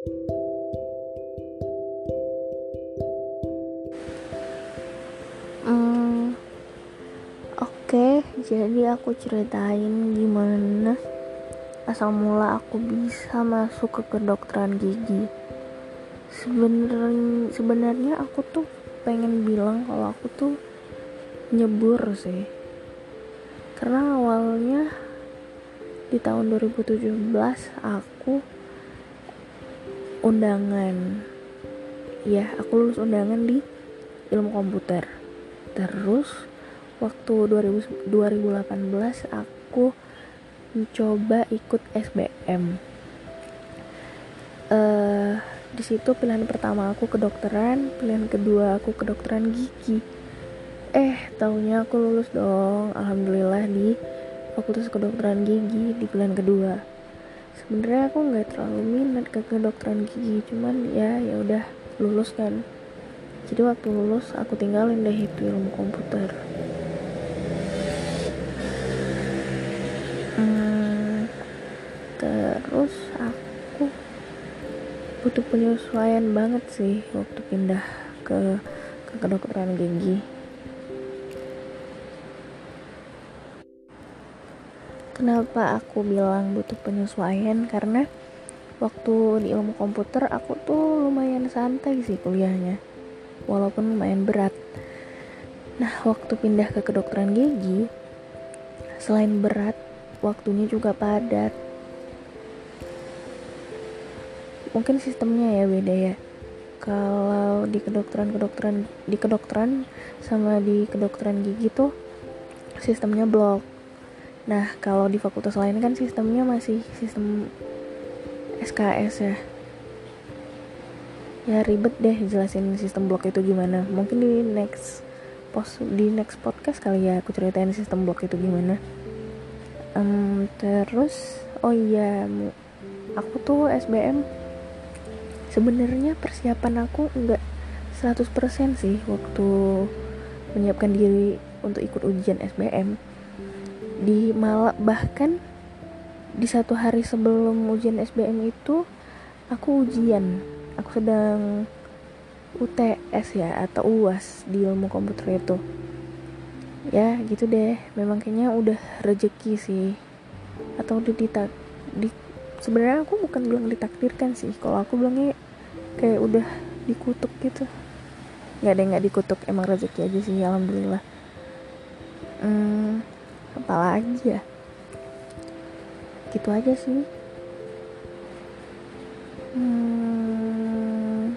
Hmm, Oke, jadi aku ceritain gimana asal mula aku bisa masuk ke kedokteran gigi. Sebenarnya sebenarnya aku tuh pengen bilang kalau aku tuh nyebur sih. Karena awalnya di tahun 2017 aku undangan. Ya, aku lulus undangan di ilmu komputer. Terus waktu 2000, 2018 aku mencoba ikut SBM. Uh, di situ pilihan pertama aku kedokteran, pilihan kedua aku kedokteran gigi. Eh, tahunya aku lulus dong, alhamdulillah di Fakultas Kedokteran Gigi di pilihan kedua. Sebenarnya aku nggak terlalu minat ke kedokteran gigi, cuman ya ya udah lulus kan. Jadi waktu lulus aku tinggalin deh itu ilmu komputer. Hmm, terus aku butuh penyesuaian banget sih waktu pindah ke ke kedokteran gigi. Kenapa aku bilang butuh penyesuaian? Karena waktu di ilmu komputer aku tuh lumayan santai sih kuliahnya, walaupun lumayan berat. Nah, waktu pindah ke kedokteran gigi, selain berat, waktunya juga padat. Mungkin sistemnya ya beda ya. Kalau di kedokteran kedokteran di kedokteran sama di kedokteran gigi tuh sistemnya blok Nah, kalau di fakultas lain kan sistemnya masih sistem SKS ya. Ya ribet deh jelasin sistem blok itu gimana. Mungkin di next post di next podcast kali ya aku ceritain sistem blok itu gimana. Um, terus oh iya aku tuh SBM sebenarnya persiapan aku enggak 100% sih waktu menyiapkan diri untuk ikut ujian SBM di malah bahkan di satu hari sebelum ujian SBM itu aku ujian. Aku sedang UTS ya atau UAS di ilmu komputer itu. Ya gitu deh. Memang kayaknya udah rezeki sih. Atau udah ditak di sebenarnya aku bukan bilang ditakdirkan sih. Kalau aku bilangnya kayak udah dikutuk gitu. Nggak ada nggak dikutuk. Emang rezeki aja sih alhamdulillah. Hmm, apalagi ya gitu aja sih. Hmm,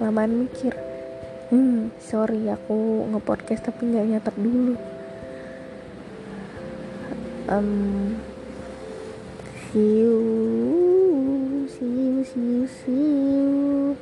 lamaan mikir hmm sorry aku ngepodcast tapi nggak nyatet dulu. Um, see you see you see you see you